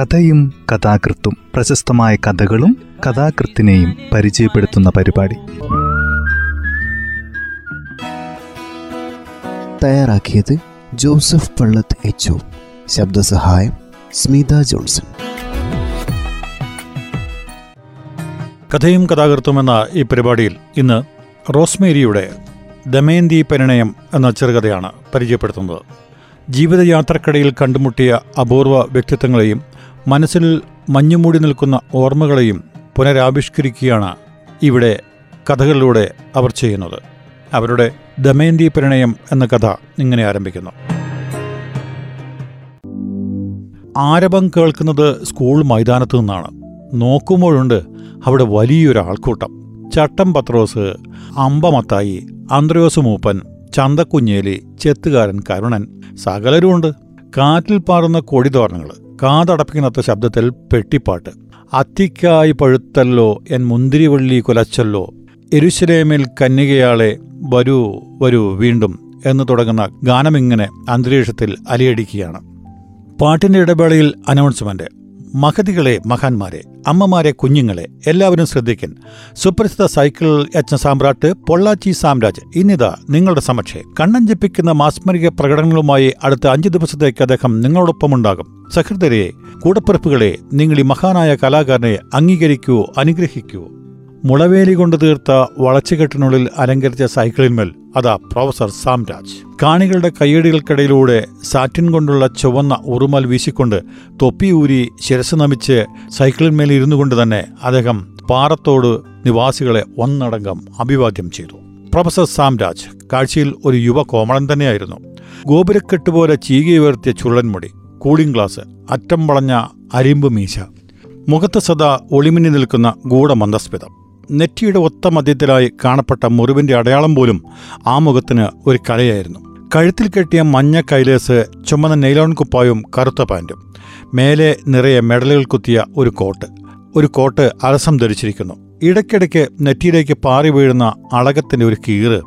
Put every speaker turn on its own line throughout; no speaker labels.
കഥയും കഥാകൃത്തും പ്രശസ്തമായ കഥകളും കഥാകൃത്തിനെയും പരിചയപ്പെടുത്തുന്ന പരിപാടി.
തയ്യാറാക്കിയത് ജോസഫ് പള്ളത്ത് എച്ച് ശബ്ദസഹായം സ്മിത ജോൺസൺ.
കഥയും കഥാകൃത്തും എന്ന ഈ പരിപാടിയിൽ ഇന്ന് റോസ്മേരിയുടെ ദമയന്തി പരിണയം എന്ന ചെറുകഥയാണ് പരിചയപ്പെടുത്തുന്നത്. ജീവിതയാത്രക്കിടയിൽ കണ്ടുമുട്ടിയ അപൂർവ വ്യക്തിത്വങ്ങളെയും മനസ്സിൽ മഞ്ഞുമൂടി നിൽക്കുന്ന ഓർമ്മകളെയും പുനരാവിഷ്കരിക്കുകയാണ് ഇവിടെ കഥകളിലൂടെ അവർ ചെയ്യുന്നത്. അവരുടെ ദമയന്തി പ്രണയം എന്ന കഥ ഇങ്ങനെ ആരംഭിക്കുന്നു. ആരവം കേൾക്കുന്നത് സ്കൂൾ മൈതാനത്തു നിന്നാണ്. നോക്കുമ്പോഴുണ്ട് അവിടെ വലിയൊരു ആൾക്കൂട്ടം. ചട്ടം പത്രോസ് അമ്പമത്തായി അന്ത്രയോസ് മൂപ്പൻ ചന്തക്കുഞ്ഞേലി ചെത്തുകാരൻ കരുണൻ സകലരുമുണ്ട്. കാറ്റിൽ പാറുന്ന കൊടിതോരണങ്ങൾ കാതടപ്പിക്കുന്നത്ത ശബ്ദത്തിൽ പെട്ടിപ്പാട്ട്. അത്തിക്കായി പഴുത്തല്ലോ എൻ മുന്തിരിവള്ളി കുലച്ചല്ലോ എരുശലേമിൽ കന്യകയാളെ വരൂ വരൂ വീണ്ടും എന്ന് തുടങ്ങുന്ന ഗാനമിങ്ങനെ അന്തരീക്ഷത്തിൽ അലിയടിക്കുകയാണ്. പാട്ടിന്റെ ഇടവേളയിൽ അനൗൺസ്മെന്റ്. മഹതികളെ മഹാന്മാരെ അമ്മമാരെ കുഞ്ഞുങ്ങളെ എല്ലാവരും ശ്രദ്ധിക്കൻ. സുപ്രസിദ്ധ സൈക്കിൾ യജ്ഞ സാമ്രാട്ട് പൊള്ളാച്ചി സാമ്രാജ് ഇന്നിതാ നിങ്ങളുടെ സമക്ഷെ. കണ്ണഞ്ചിപ്പിക്കുന്ന മാസ്മരിക പ്രകടനങ്ങളുമായി അടുത്ത അഞ്ചു ദിവസത്തേക്ക് അദ്ദേഹം നിങ്ങളോടൊപ്പമുണ്ടാകും. സഹൃദരെ കൂടപ്പിറപ്പുകളെ നിങ്ങൾ ഈ മഹാനായ കലാകാരനെ അംഗീകരിക്കൂ അനുഗ്രഹിക്കൂ. മുളവേലി കൊണ്ട് തീർത്ത വളച്ചുകെട്ടിനുള്ളിൽ അലങ്കരിച്ച സൈക്കിളിന്മേൽ അതാ പ്രൊഫസർ സാംരാജ്. കാണികളുടെ കയ്യടികൾക്കിടയിലൂടെ സാറ്റിൻ കൊണ്ടുള്ള ചുവന്ന ഉറുമൽ വീശിക്കൊണ്ട് തൊപ്പിയൂരി ശിരസ് നമിച്ച് സൈക്കിളിന്മേൽ ഇരുന്നു കൊണ്ട് തന്നെ അദ്ദേഹം പാറത്തോട് നിവാസികളെ ഒന്നടങ്കം അഭിവാദ്യം ചെയ്തു. പ്രൊഫസർ സാംരാജ് കാഴ്ചയിൽ ഒരു യുവ കോമളൻ തന്നെയായിരുന്നു. ഗോപുരക്കെട്ട് പോലെ ചീക ചീകിയുയർത്തിയ ചുള്ളൻമുടി കൂളിംഗ് ഗ്ലാസ് അറ്റം വളഞ്ഞ അരിമ്പ് മീശ മുഖത്ത് സദാ ഒളിമിന്നി നിൽക്കുന്ന ഗൂഢമന്ദസ്മിതം. നെറ്റിയുടെ ഒത്ത മധ്യത്തിലായി കാണപ്പെട്ട മുറിവിന്റെ അടയാളം പോലും ആ മുഖത്തിന് ഒരു കലയായിരുന്നു. കഴുത്തിൽ കെട്ടിയ മഞ്ഞ കൈലേസ് ചുമന്ന നെയ്ലോൺ കുപ്പായും കറുത്ത പാന്റും മേലെ നിറയെ മെഡലുകൾ കുത്തിയ ഒരു കോട്ട്. ഒരു കോട്ട് അലസം ധരിച്ചിരിക്കുന്നു. ഇടയ്ക്കിടയ്ക്ക് നെറ്റിയിലേക്ക് പാറി വീഴുന്ന അളകത്തിന്റെ ഒരു കീറ്.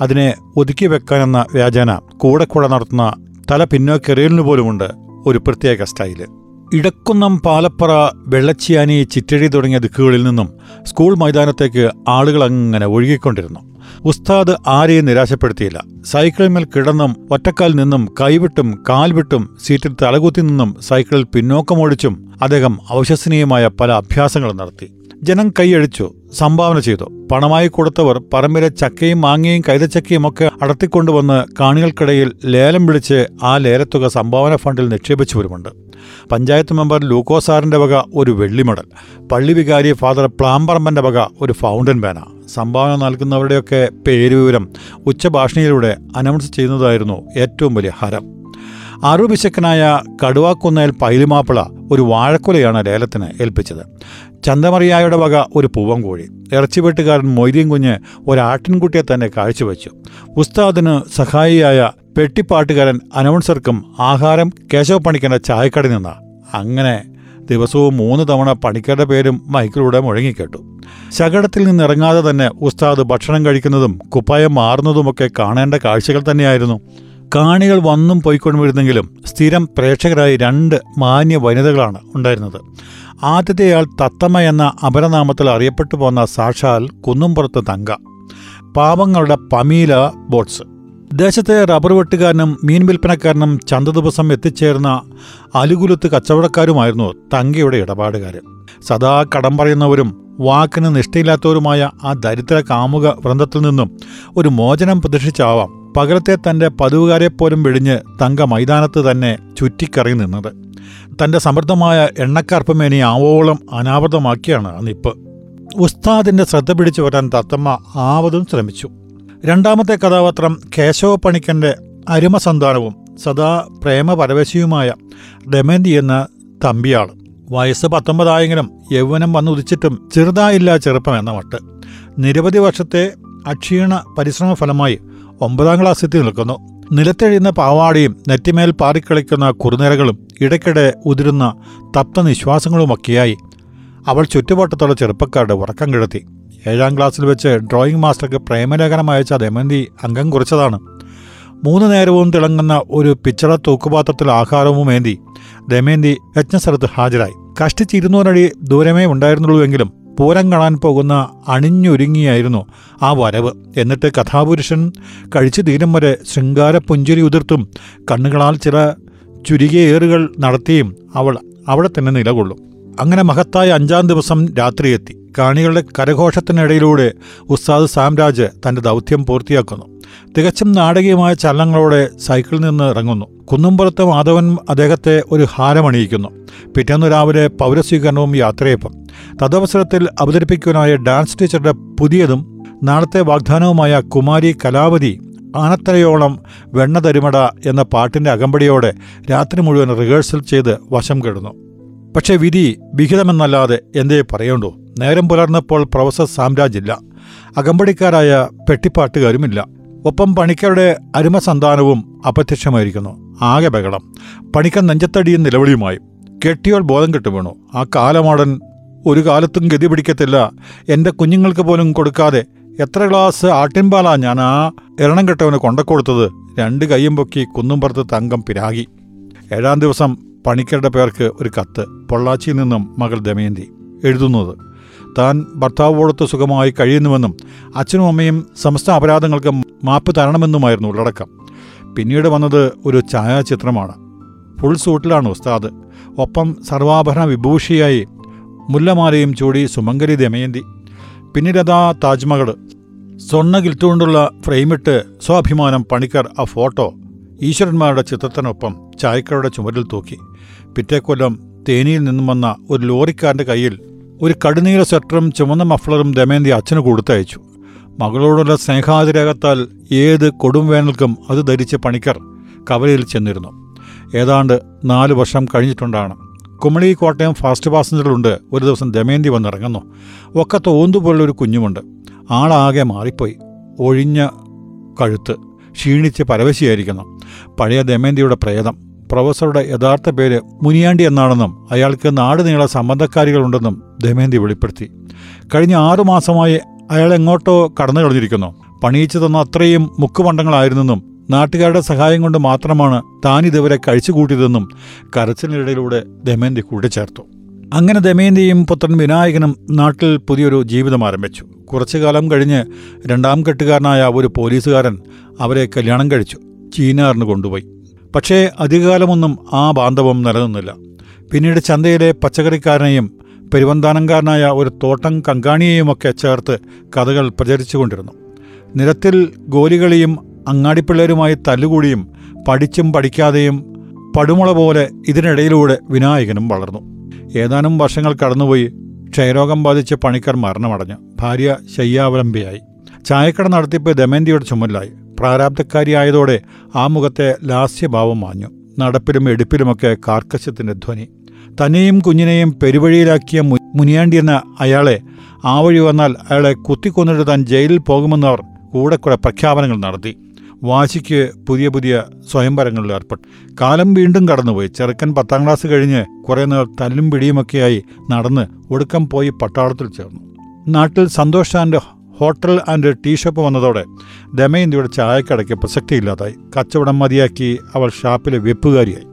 അതിനെ ഒതുക്കി വെക്കാനെന്ന വ്യാജന കൂടെ കൂടെ നടത്തുന്ന തല പിന്നോക്കെറിയലിനു പോലുമുണ്ട് ഒരു പ്രത്യേക സ്റ്റൈൽ. ഇടക്കുന്നം പാലപ്പറ വെള്ളച്ചിയാനി ചിറ്റഴി തുടങ്ങിയ ദിക്കുകളിൽ നിന്നും സ്കൂൾ മൈതാനത്തേക്ക് ആളുകൾ അങ്ങനെ ഒഴുകിക്കൊണ്ടിരുന്നു. ഉസ്താദ് ആരെയും നിരാശപ്പെടുത്തിയില്ല. സൈക്കിളിന്മേൽ കിടന്നും ഒറ്റക്കാൽ നിന്നും കൈവിട്ടും കാൽവിട്ടും സീറ്റിൽ തലകുത്തി നിന്നും സൈക്കിളിൽ പിന്നോക്കമോടിച്ചും അദ്ദേഹം അവിശ്വസനീയമായ പല അഭ്യാസങ്ങളും നടത്തി. ജനം കൈയഴിച്ചു സംഭാവന ചെയ്തു. പണമായി കൊടുത്തവർ പറമ്പിലെ ചക്കയും മാങ്ങയും കൈതച്ചക്കയും ഒക്കെ അടത്തിക്കൊണ്ടുവന്ന് കാണികൾക്കിടയിൽ ലേലം വിളിച്ച് ആ ലേലത്തുക സംഭാവന ഫണ്ടിൽ നിക്ഷേപിച്ചവരുമുണ്ട്. പഞ്ചായത്ത് മെമ്പർ ലൂക്കോസാറിന്റെ വക ഒരു വെള്ളിമെഡൽ. പള്ളി വികാരി ഫാദർ പ്ലാമ്പറമ്പന്റെ വക ഒരു ഫൗണ്ടൻ പേന സംഭാവന നൽകുന്നവരുടെയൊക്കെ പേരുവിവരം ഉച്ചഭാഷണിയിലൂടെ അനൗൺസ് ചെയ്യുന്നതായിരുന്നു ഏറ്റവും വലിയ ഹരം. അറുപിശക്കനായ കടുവാക്കുന്നേൽ പൈലുമാപ്പിള ഒരു വാഴക്കുലയാണ് ലേലത്തിന് ഏൽപ്പിച്ചത്. ചന്തമറിയായുടെ വക ഒരു പൂവം പൂവൻകോഴി ഇറച്ചിവെട്ടുകാരൻ മൊയ്തീൻ കുഞ്ഞ് ഒരാട്ടിൻകുട്ടിയെ തന്നെ കാഴ്ചവെച്ചു. ഉസ്താദിന് സഹായിയായ പെട്ടിപ്പാട്ടുകാരൻ അനൗൺസർക്കും ആഹാരം കേശവ പണിക്കന്റെ ചായക്കട നിന്ന. അങ്ങനെ ദിവസവും മൂന്ന് തവണ പണിക്കരുടെ പേരും മൈക്കിലൂടെ മുഴങ്ങിക്കേട്ടു. ശകടത്തിൽ നിന്നിറങ്ങാതെ തന്നെ ഉസ്താദ് ഭക്ഷണം കഴിക്കുന്നതും കുപ്പായം മാറുന്നതുമൊക്കെ കാണേണ്ട കാഴ്ചകൾ തന്നെയായിരുന്നു. കാണികൾ വന്നും പോയിക്കൊണ്ടുവരുന്നെങ്കിലും സ്ഥിരം പ്രേക്ഷകരായി രണ്ട് മാന്യ വനിതകളാണ് ഉണ്ടായിരുന്നത്. ആദ്യത്തെയാൾ തത്തമ്മ എന്ന അപരനാമത്തിൽ അറിയപ്പെട്ടു പോന്ന സാക്ഷാൽ കുന്നുംപുറത്ത് തങ്ക. പാവങ്ങളുടെ പമീല ബോട്ട്സ് ദേശത്തെ റബ്ബർ വെട്ടുകാരനും മീൻ വിൽപ്പനക്കാരനും ചന്ത ദിവസം എത്തിച്ചേർന്ന അലുകുലുത്ത് കച്ചവടക്കാരുമായിരുന്നു തങ്കയുടെ ഇടപാടുകാർ സദാ കടം പറയുന്നവരും വാക്കിന് നിഷ്ഠയില്ലാത്തവരുമായ ആ ദരിദ്ര കാമുക വൃന്ദത്തിൽ നിന്നും ഒരു മോചനം പ്രതീക്ഷിച്ചാവാം പകലത്തെ തന്റെ പതിവുകാരെപ്പോലും വെടിഞ്ഞ് തങ്ക മൈതാനത്ത് തന്നെ ചുറ്റിക്കറങ്ങി നിന്നത്. തന്റെ സമൃദ്ധമായ എണ്ണക്കാർപ്പമേനി ആവോളം അനാവൃതമാക്കിയാണ് ആ നിപ്പ്. ഉസ്താദിന്റെ ശ്രദ്ധ പിടിച്ചു വരാൻ തത്തമ്മ ആവതും ശ്രമിച്ചു. രണ്ടാമത്തെ കഥാപാത്രം കേശവ പണിക്കന്റെ അരുമസന്താനവും സദാ പ്രേമപരവശിയുമായ ദമന്തി എന്ന തമ്പിയാണ്. വയസ്സ് പത്തൊമ്പതായെങ്കിലും യൗവനം വന്നുദിച്ചിട്ടും ചെറുതായില്ല ചെറുപ്പം എന്ന മട്ട്. നിരവധി വർഷത്തെ അക്ഷീണ പരിശ്രമ ഫലമായി ഒമ്പതാം ക്ലാസ് എത്തി നിൽക്കുന്നു. നിലത്തെഴിയുന്ന പാവാടയും നെറ്റിമേൽ പാറിക്കളിക്കുന്ന കുറുനിരകളും ഇടയ്ക്കിടെ ഉതിരുന്ന തപ്ത നിശ്വാസങ്ങളുമൊക്കെയായി. അവൾ ചുറ്റുവട്ടത്തുള്ള ചെറുപ്പക്കാരുടെ ഉറക്കം കിടത്തി. ഏഴാം ക്ലാസ്സിൽ വെച്ച് ഡ്രോയിങ് മാസ്റ്റർക്ക് പ്രേമലേഖനം അയച്ച ദമന്തി അംഗം കുറിച്ചതാണ്. മൂന്ന് നേരവും തിളങ്ങുന്ന ഒരു പിച്ചള തൂക്കുപാത്രത്തിൽ ആഹാരവും ഏന്തി ദമയന്തി യജ്ഞസ്ഥലത്ത് ഹാജരായി. കഷ്ടിച്ച് ഇരുന്നൂറടി ദൂരമേ ഉണ്ടായിരുന്നുള്ളൂവെങ്കിലും പൂരം കാണാൻ പോകുന്ന അണിഞ്ഞൊരുങ്ങിയായിരുന്നു ആ വരവ്. എന്നിട്ട് കഥാപുരുഷൻ കഴിച്ചു തീരം വരെ ശൃംഗാര പുഞ്ചിരി ഉതിർത്തും കണ്ണുകളാൽ ചില ചുരുകിയേറുകൾ നടത്തിയും അവൾ അവിടെ തന്നെ നിലകൊള്ളും. അങ്ങനെ മഹത്തായ അഞ്ചാം ദിവസം രാത്രിയെത്തി കാണികളുടെ കരഘോഷത്തിനിടയിലൂടെ ഉസ്താദ് സാംരാജ് തന്റെ ദൗത്യം പൂർത്തിയാക്കുന്നു. തികച്ചും നാടകീയമായ ചലനങ്ങളോടെ സൈക്കിളിൽ നിന്ന് ഇറങ്ങുന്നു. കുന്നുംപുറത്ത് മാധവൻ അദ്ദേഹത്തെ ഒരു ഹാരമണിയിക്കുന്നു. പിറ്റേന്ന് രാവിലെ പൗരസ്വീകരണവും യാത്രയപ്പം. തദവസരത്തിൽ അവതരിപ്പിക്കുവാനായ ഡാൻസ് ടീച്ചറുടെ പുതിയതും നാളത്തെ വാഗ്ദാനവുമായ കുമാരി കലാവതി ആനത്തരയോളം വെണ്ണ തരുമട എന്ന പാട്ടിന്റെ അകമ്പടിയോടെ രാത്രി മുഴുവൻ റിഹേഴ്സൽ ചെയ്ത് വശം കെടുന്നു. പക്ഷേ വിധി വിഹിതമെന്നല്ലാതെ എന്തേ പറയണ്ടോ? നേരം പുലർന്നപ്പോൾ പ്രൊഫസർ സാംരാജ് ഇല്ല അകമ്പടിക്കാരായ പെട്ടിപ്പാട്ടുകാരുമില്ല. ഒപ്പം പണിക്കരുടെ അരുമസന്താനവും അപ്രത്യക്ഷമായിരിക്കുന്നു. ആകെ ബഹളം. പണിക്കൻ നെഞ്ചത്തടിയും നിലവിളിയുമായി. കെട്ടിയോൾ ബോധം കെട്ടു വീണു ആ കാലമാടൻ ഒരു കാലത്തും ഗതി പിടിക്കത്തില്ല. എന്റെ കുഞ്ഞുങ്ങൾക്ക് പോലും കൊടുക്കാതെ എത്ര ഗ്ലാസ് ആട്ടിൻപാലാ ഞാൻ ആ എരണം കെട്ടവന് കൊണ്ടക്കൊടുത്തത്. രണ്ട് കൈയും പൊക്കി കുന്നുംപുറത്ത് തങ്കം പിരാകി. ഏഴാം ദിവസം പണിക്കരുടെ പേർക്ക് ഒരു കത്ത്. പൊള്ളാച്ചിയിൽ നിന്നും മകൾ ദമയന്തി എഴുതുന്നത്. താൻ ഭർത്താവോടത്ത് സുഖമായി കഴിയുന്നുവെന്നും അച്ഛനും അമ്മയും സമസ്ത അപരാധങ്ങൾക്ക് മാപ്പ് തരണമെന്നുമായിരുന്നു ഉള്ളടക്കം. പിന്നീട് വന്നത് ഒരു ഛായാചിത്രമാണ്. ഫുൾ സൂട്ടിലാണ് ഉസ്താദ്. ഒപ്പം സർവാഭരണ വിഭൂഷിയായി മുല്ലമാലയും ചൂടി സുമംഗലി ദമയന്തി. പിന്നീടതാ താജ്മഹൽ. സ്വർണ കിൽത്തുകൊണ്ടുള്ള ഫ്രെയിമിട്ട് സ്വാഭിമാനം പണിക്കർ ആ ഫോട്ടോ ഈശ്വരന്മാരുടെ ചിത്രത്തിനൊപ്പം ചായക്കടയുടെ ചുമരിൽ തൂക്കി. പിറ്റേക്കൊല്ലം തേനിയിൽ നിന്നും വന്ന ഒരു ലോറിക്കാരന്റെ കയ്യിൽ ഒരു കടുനീല സ്വെറ്ററും ചുമന്ന മഫ്ലറും ദമയന്തി അച്ഛന് കൊടുത്തയച്ചു. മകളോടുള്ള സ്നേഹാതിരേഖത്താൽ ഏത് കൊടും വേനൽക്കും അത് ധരിച്ച് പണിക്കർ കവലയിൽ ചെന്നിരുന്നു. ഏതാണ്ട് നാല് വർഷം കഴിഞ്ഞിട്ടുണ്ടാണ് കുമളി കോട്ടയം ഫാസ്റ്റ് പാസഞ്ചറുണ്ട് ഒരു ദിവസം ദമയന്തി വന്നിറങ്ങുന്നു. ഒക്കെ തോന്നുപോലുള്ള ഓന്തുപോലുള്ളൊരു കുഞ്ഞുമുണ്ട്. ആളാകെ മാറിപ്പോയി. ഒഴിഞ്ഞ കഴുത്ത്. ക്ഷീണിച്ച് പരവശിയായിരിക്കുന്നു. പഴയ ദമയന്തിയുടെ പ്രേതം. പ്രൊഫസറുടെ യഥാർത്ഥ പേര് മുനിയാണ്ടി എന്നാണെന്നും അയാൾക്ക് നാട് നീള സംബന്ധക്കാരികളുണ്ടെന്നും ദമയന്തി വെളിപ്പെടുത്തി. കഴിഞ്ഞ ആറുമാസമായി അയാൾ എങ്ങോട്ടോ കടന്നു കളഞ്ഞിരിക്കുന്നു പണിയിച്ചു തന്ന അത്രയും മുക്കുമണ്ടങ്ങളായിരുന്നെന്നും നാട്ടുകാരുടെ സഹായം കൊണ്ട് മാത്രമാണ് താൻ ഇതുവരെ കഴിച്ചുകൂട്ടിയതെന്നും കരച്ചിലിനിടയിലൂടെ ദമയന്തി കൂട്ടിച്ചേർത്തു അങ്ങനെ ദമയന്തിയും പുത്രൻ വിനായകനും നാട്ടിൽ പുതിയൊരു ജീവിതം ആരംഭിച്ചു. കുറച്ചു കാലം കഴിഞ്ഞ് രണ്ടാം കെട്ടുകാരനായ ഒരു പോലീസുകാരൻ അവരെ കല്യാണം കഴിച്ചു. ചീനാറിന് കൊണ്ടുപോയി. പക്ഷേ അധികകാലമൊന്നും ആ ബാന്ധവം നിലനിന്നില്ല. പിന്നീട് ചന്തയിലെ പച്ചക്കറിക്കാരനെയും പെരുവന്താനംകാരനായ ഒരു തോട്ടം കങ്കാണിയെയുമൊക്കെ ചേർത്ത് കഥകൾ പ്രചരിച്ചുകൊണ്ടിരുന്നു. നിരത്തിൽ ഗോലികളിയും അങ്ങാടിപ്പിള്ളേരുമായി തല്ലുകൂടിയും പഠിച്ചും പഠിക്കാതെയും പടുമുള പോലെ ഇതിനിടയിലൂടെ വിനായകനും വളർന്നു. ഏതാനും വർഷങ്ങൾ കടന്നുപോയി ക്ഷയരോഗം ബാധിച്ച പണിക്കർ മരണമടഞ്ഞു. ഭാര്യ ശയ്യാവലംബിയായി. ചായക്കട നടത്തിപ്പ് ദമന്തിയുടെ ചുമലിലായി പ്രാരാബ്ധക്കാരിയായതോടെ ആ മുഖത്തെ ലാസ്യഭാവം മാഞ്ഞു. നടപ്പിലും എടുപ്പിലുമൊക്കെ കാർക്കശ്യത്തിന്റെ ധ്വനി. തന്നെയും കുഞ്ഞിനെയും പെരുവഴിയിലാക്കിയ മുനിയാണ്ടി എന്ന അയാളെ ആ വഴി വന്നാൽ അയാളെ കുത്തിക്കൊന്നിട്ട് താൻ ജയിലിൽ പോകുമെന്നവർ കൂടെ കൂടെ പ്രഖ്യാപനങ്ങൾ നടത്തി. വാശിക്ക് പുതിയ പുതിയ സ്വയംവരങ്ങളിൽ ഏർപ്പെട്ടു കാലം വീണ്ടും കടന്നുപോയി. ചെറുക്കൻ പത്താം ക്ലാസ് കഴിഞ്ഞ് കുറേ നേർ തല്ലും പിടിയുമൊക്കെയായി നടന്ന് ഒടുക്കം പോയി പട്ടാളത്തിൽ ചേർന്നു. നാട്ടിൽ Santhosh and hotel and tea shop വന്നതോടെ ദമയന്തിയുടെ ചായക്കടയ്ക്ക് പ്രസക്തിയില്ലാതായി. കച്ചവടം മതിയാക്കി അവൾ ഷാപ്പിലെ വെപ്പുകാരിയായി.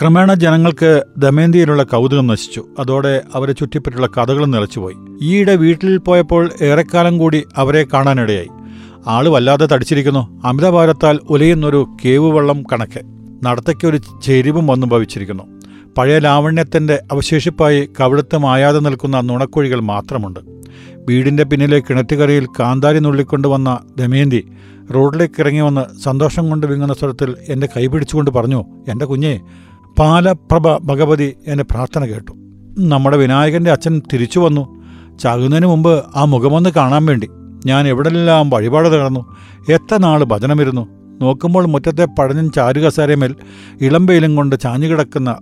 ക്രമേണ ജനങ്ങൾക്ക് ദമയന്തിയിലുള്ള കൗതുകം നശിച്ചു. അതോടെ അവരെ ചുറ്റിപ്പറ്റിയുള്ള കഥകളും നിലച്ചുപോയി ഈയിടെ വീട്ടിൽ പോയപ്പോൾ ഏറെക്കാലം കൂടി അവരെ കാണാനിടയായി. ആൾ വല്ലാതെ തടിച്ചിരിക്കുന്നു. അമിതഭാരത്താൽ ഉലയുന്നൊരു കേവ് വെള്ളം കണക്ക്. നടത്തയ്ക്കൊരു ചെരിവും വന്നു ഭവിച്ചിരിക്കുന്നു. പഴയ ലാവണ്യത്തിന്റെ അവശേഷിപ്പായി കവിടുത്ത് മായാതെ നിൽക്കുന്ന നുണക്കുഴികൾ മാത്രമുണ്ട്. വീടിന്റെ പിന്നിലെ കിണറ്റുകരയിൽ കാന്താരി നുള്ളിക്കൊണ്ടുവന്ന ദമയന്തി റോഡിലേക്ക് ഇറങ്ങി വന്ന് സന്തോഷം കൊണ്ട് വിങ്ങുന്ന സ്വരത്തിൽ എന്റെ കൈ പിടിച്ചുകൊണ്ട് പറഞ്ഞു എന്റെ കുഞ്ഞെ പാലപ്രഭ ഭഗവതി എന്റെ പ്രാർത്ഥന കേട്ടു. നമ്മുടെ വിനായകന്റെ അച്ഛൻ തിരിച്ചു വന്നു. ചാകുന്നതിന് മുമ്പ് ആ മുഖമൊന്ന് കാണാൻ വേണ്ടി. ഞാൻ എവിടെല്ലാം വഴിപാട് നടന്നു? എത്ര നാൾ ഭജനമിരുന്നു? നോക്കുമ്പോൾ മുറ്റത്തെ പഴഞ്ഞൻ ചാരുകസാരമേൽ ഇളമ്പയിലും കൊണ്ട് ചാഞ്ഞുകിടക്കുന്ന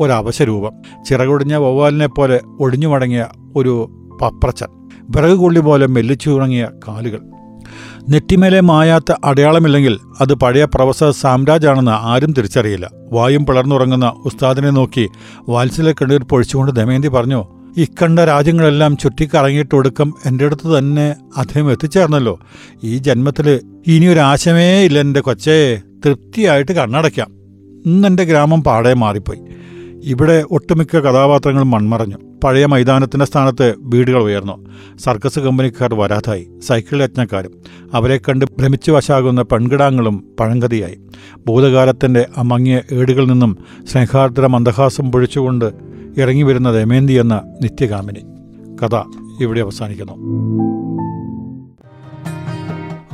ഒരവശരൂപം. ചിറകൊടിഞ്ഞ വവ്വാലിനെ പോലെ ഒടിഞ്ഞു മടങ്ങിയ ഒരു പപ്രച്ചൻ. വിറക് കൊള്ളി പോലെ മെല്ലിച്ചു തുടങ്ങിയ കാലുകൾ. നെറ്റിമേലെ മായാത്ത അടയാളമില്ലെങ്കിൽ അത് പഴയ പ്രൊഫസർ സാമ്രാജാണെന്ന് ആരും തിരിച്ചറിയില്ല. വായും പിളർന്നുറങ്ങുന്ന ഉസ്താദിനെ നോക്കി വാത്സല്യ കണ്ണീർ പൊഴിച്ചുകൊണ്ട് ദമയന്തി പറഞ്ഞു ഇക്കണ്ട രാജ്യങ്ങളെല്ലാം ചുറ്റിക്കറങ്ങിയിട്ടൊടുക്കം എന്റെ അടുത്ത് തന്നെ അദ്ദേഹം എത്തിച്ചേർന്നല്ലോ. ഈ ജന്മത്തിൽ ഇനിയൊരാശമേ ഇല്ല എന്റെ കൊച്ചേ. തൃപ്തിയായിട്ട് കണ്ണടയ്ക്കാം. ഇന്നെന്റെ ഗ്രാമം പാടെ മാറിപ്പോയി. ഇവിടെ ഒട്ടുമിക്ക കഥാപാത്രങ്ങളും മൺമറഞ്ഞു. പഴയ മൈതാനത്തിന്റെ സ്ഥാനത്ത് വീടുകൾ ഉയർന്നു. സർക്കസ് കമ്പനിക്കാർ വരാതായി. സൈക്കിൾ യജ്ഞക്കാരും അവരെ കണ്ട് ഭ്രമിച്ചു വശാകുന്ന പെൺകിടാങ്ങളും പഴങ്കതിയായി ഭൂതകാലത്തിന്റെ അമങ്ങിയ ഏടുകളിൽ നിന്നും സ്നേഹാർദ്ര മന്ദഹാസം പൊഴിച്ചുകൊണ്ട് ഇറങ്ങി വരുന്ന ദമേന്തി എന്ന നിത്യകാമിനി. കഥ ഇവിടെ അവസാനിക്കുന്നു.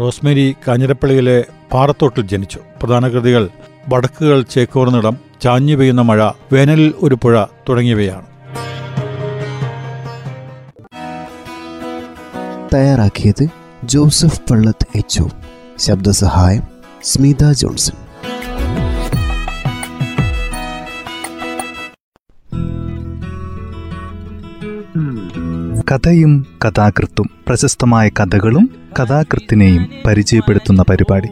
റോസ്മേരി കാഞ്ഞിരപ്പള്ളിയിലെ പാറത്തോട്ടിൽ ജനിച്ചു. പ്രധാന കൃതികൾ വടക്കുകൾ ചേക്കോർന്നിടം ചാഞ്ഞു പെയ്യുന്ന മഴ വേനലിൽ ഒരു പുഴ തുടങ്ങിയവയാണ്.
തയ്യാറാക്കിയത് ജോസഫ് പള്ളത്ത് എച്ച് ശബ്ദസഹായം സ്മിത ജോൺസൺ.
കഥയും കഥാകൃത്തും പ്രശസ്തമായ കഥകളും കഥാകൃത്തിനെയും പരിചയപ്പെടുത്തുന്ന പരിപാടി.